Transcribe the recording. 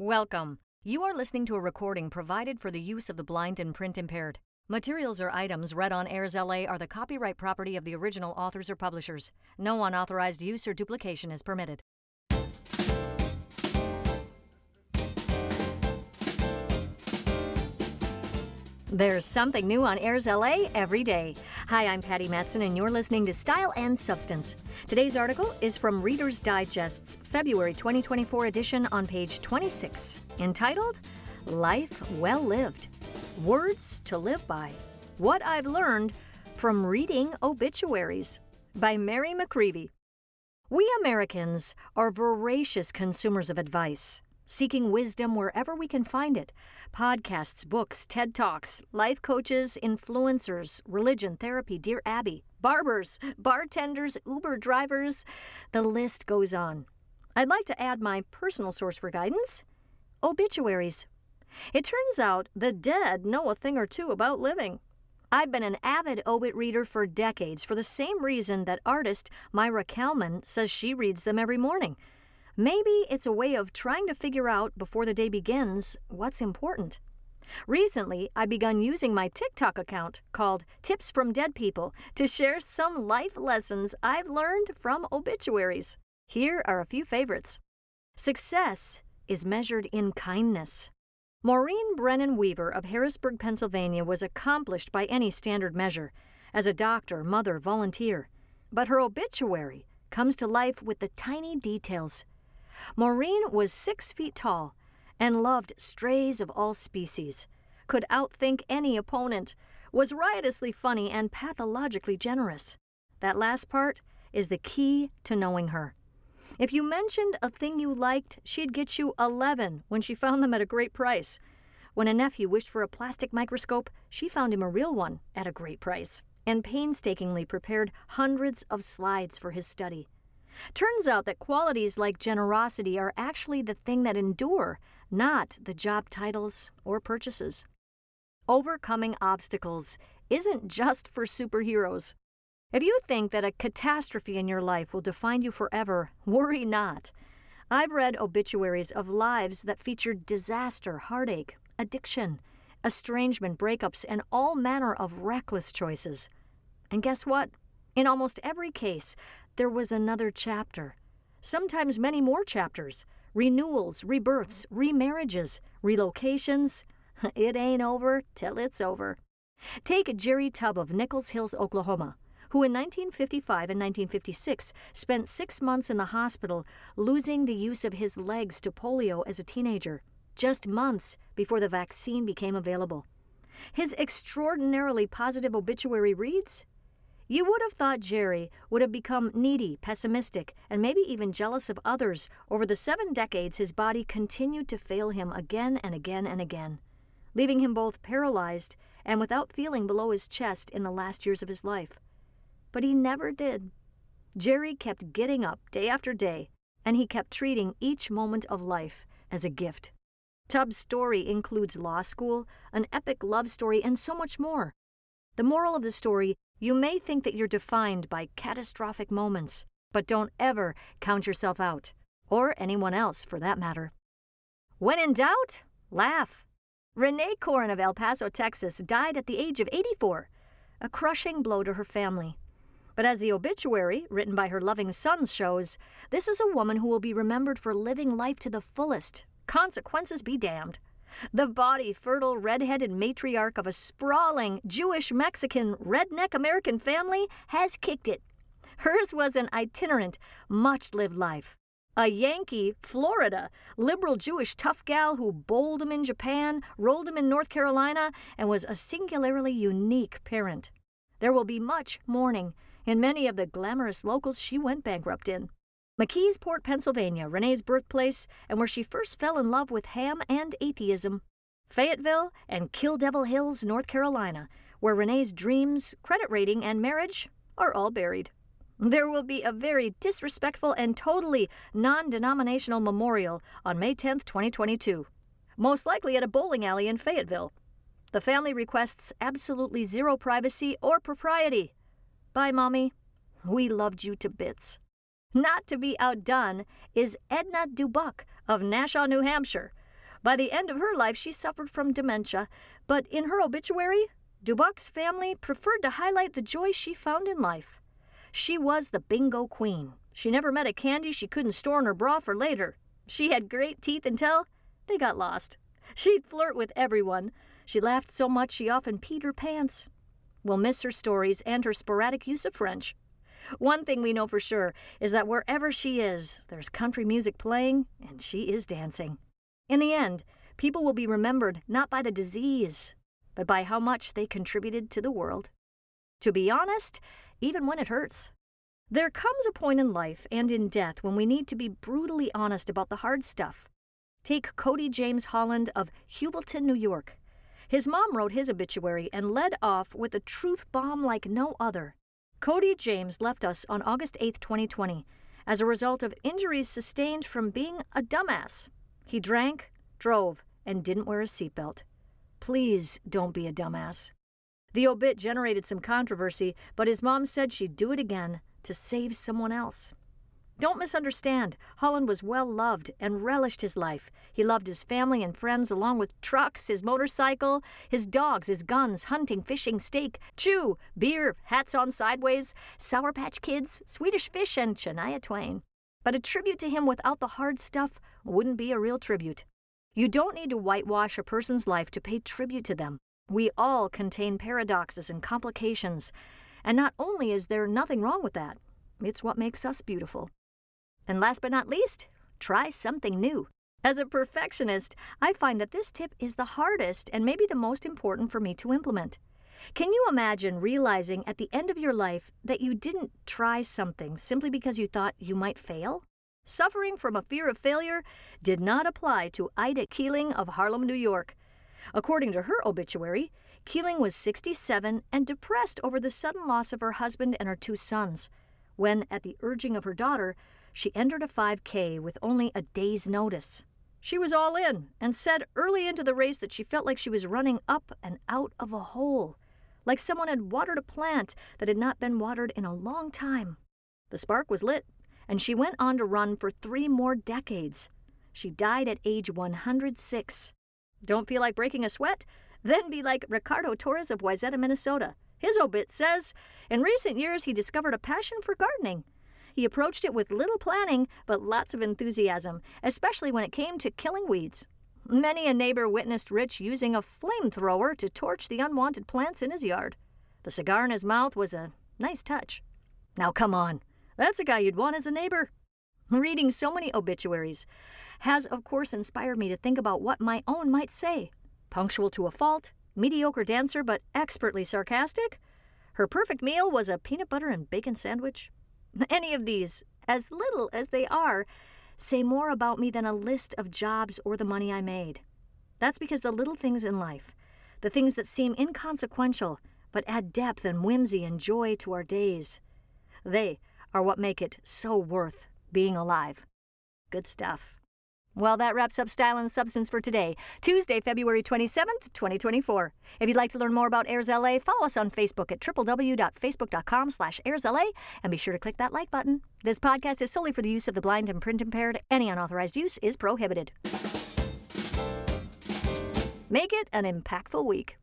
Welcome. You are listening to a recording provided for the use of the blind and print impaired. Materials or items read on AIRSLA are the copyright property of the original authors or publishers. No unauthorized use or duplication is permitted. There's something new on AIRSLA every day. Hi, I'm Patty Mattson, and you're listening to Style and Substance. Today's article is from Reader's Digest's February 2024 edition on page 26, entitled Life Well Lived Words to Live By What I've Learned from Reading Obituaries by Mary McGreevy. We Americans are voracious consumers of advice seeking wisdom wherever we can find it podcasts, books, TED Talks, life coaches, influencers, religion, therapy, Dear Abby, barbers, bartenders, Uber drivers. The list goes on. I'd like to add my personal source for guidance obituaries. It turns out the dead know a thing or two about living. I've been an avid obit reader for decades for the same reason that artist Maira Kalman says she reads them every morning. Maybe it's a way of trying to figure out before the day begins what's important. Recently, I begun using my TikTok account called Tips from Dead People to share some life lessons I've learned from obituaries. Here are a few favorites. Success is measured in kindness. Maureen Brennan Weaver of Harrisburg, Pennsylvania was accomplished by any standard measure as a doctor, mother, volunteer. But her obituary comes to life with the tiny details. Maureen was six feet tall and loved strays of all species, could outthink any opponent, was riotously funny and pathologically generous. That last part is the key to knowing her. If you mentioned a thing you liked, she'd get you 11 when she found them at a great price. When a nephew wished for a plastic microscope, she found him a real one at a great price and painstakingly prepared hundreds of slides for his study. Turns out that qualities like generosity are actually the thing that endure, not the job titles or purchases. Overcoming obstacles isn't just for superheroes. If you think that a catastrophe in your life will define you forever, worry not. I've read obituaries of lives that featured disaster, heartache, addiction, estrangement, breakups, and all manner of reckless choices. And guess what? In almost every case, there was another chapter, sometimes many more chapters renewals, rebirths, remarriages, relocations. It ain't over till it's over. Take Jerry Tubb of Nichols Hills, Oklahoma, who in 1955 and 1956 spent six months in the hospital losing the use of his legs to polio as a teenager, just months before the vaccine became available. His extraordinarily positive obituary reads you would have thought Jerry would have become needy, pessimistic, and maybe even jealous of others over the seven decades his body continued to fail him again and again and again, leaving him both paralyzed and without feeling below his chest in the last years of his life. But he never did. Jerry kept getting up day after day, and he kept treating each moment of life as a gift. Tubbs' story includes law school, an epic love story, and so much more. The moral of the story you may think that you're defined by catastrophic moments, but don't ever count yourself out, or anyone else for that matter. When in doubt, laugh. Renee Corin of El Paso, Texas, died at the age of 84, a crushing blow to her family. But as the obituary, written by her loving sons, shows, this is a woman who will be remembered for living life to the fullest. Consequences be damned. The body fertile red-headed matriarch of a sprawling Jewish Mexican redneck American family has kicked it. Hers was an itinerant, much lived life. A Yankee, Florida, liberal Jewish tough gal who bowled him in Japan, rolled him in North Carolina, and was a singularly unique parent. There will be much mourning in many of the glamorous locals she went bankrupt in. McKeesport, Pennsylvania, Renee's birthplace, and where she first fell in love with ham and atheism. Fayetteville and Kill Devil Hills, North Carolina, where Renee's dreams, credit rating, and marriage are all buried. There will be a very disrespectful and totally non denominational memorial on May 10, 2022, most likely at a bowling alley in Fayetteville. The family requests absolutely zero privacy or propriety. Bye, Mommy. We loved you to bits. Not to be outdone is Edna Dubuc of Nashua, New Hampshire, By the end of her life, she suffered from dementia, but in her obituary, Dubuc's family preferred to highlight the joy she found in life. She was the bingo queen. She never met a candy she couldn't store in her bra for later. She had great teeth until they got lost. She'd flirt with everyone. She laughed so much she often peed her pants. We'll miss her stories and her sporadic use of French. One thing we know for sure is that wherever she is, there's country music playing and she is dancing. In the end, people will be remembered not by the disease, but by how much they contributed to the world. To be honest, even when it hurts. There comes a point in life and in death when we need to be brutally honest about the hard stuff. Take Cody James Holland of Heuvelton, New York. His mom wrote his obituary and led off with a truth bomb like no other. Cody James left us on August 8, 2020, as a result of injuries sustained from being a dumbass. He drank, drove, and didn't wear a seatbelt. Please don't be a dumbass. The obit generated some controversy, but his mom said she'd do it again to save someone else. Don't misunderstand. Holland was well loved and relished his life. He loved his family and friends, along with trucks, his motorcycle, his dogs, his guns, hunting, fishing, steak, chew, beer, hats on sideways, Sour Patch Kids, Swedish Fish, and Shania Twain. But a tribute to him without the hard stuff wouldn't be a real tribute. You don't need to whitewash a person's life to pay tribute to them. We all contain paradoxes and complications. And not only is there nothing wrong with that, it's what makes us beautiful. And last but not least, try something new. As a perfectionist, I find that this tip is the hardest and maybe the most important for me to implement. Can you imagine realizing at the end of your life that you didn't try something simply because you thought you might fail? Suffering from a fear of failure did not apply to Ida Keeling of Harlem, New York. According to her obituary, Keeling was 67 and depressed over the sudden loss of her husband and her two sons. When, at the urging of her daughter, she entered a 5K with only a day's notice. She was all in and said early into the race that she felt like she was running up and out of a hole, like someone had watered a plant that had not been watered in a long time. The spark was lit, and she went on to run for three more decades. She died at age 106. Don't feel like breaking a sweat? Then be like Ricardo Torres of Wayzata, Minnesota. His obit says, in recent years he discovered a passion for gardening. He approached it with little planning, but lots of enthusiasm, especially when it came to killing weeds. Many a neighbor witnessed Rich using a flamethrower to torch the unwanted plants in his yard. The cigar in his mouth was a nice touch. Now, come on. That's a guy you'd want as a neighbor. Reading so many obituaries has, of course, inspired me to think about what my own might say. Punctual to a fault, mediocre dancer, but expertly sarcastic. Her perfect meal was a peanut butter and bacon sandwich. Any of these, as little as they are, say more about me than a list of jobs or the money I made. That's because the little things in life, the things that seem inconsequential but add depth and whimsy and joy to our days, they are what make it so worth being alive. Good stuff. Well, that wraps up Style and Substance for today, Tuesday, February 27th, 2024. If you'd like to learn more about AIRSLA, follow us on Facebook at www.facebook.com slash airsla and be sure to click that like button. This podcast is solely for the use of the blind and print impaired. Any unauthorized use is prohibited. Make it an impactful week.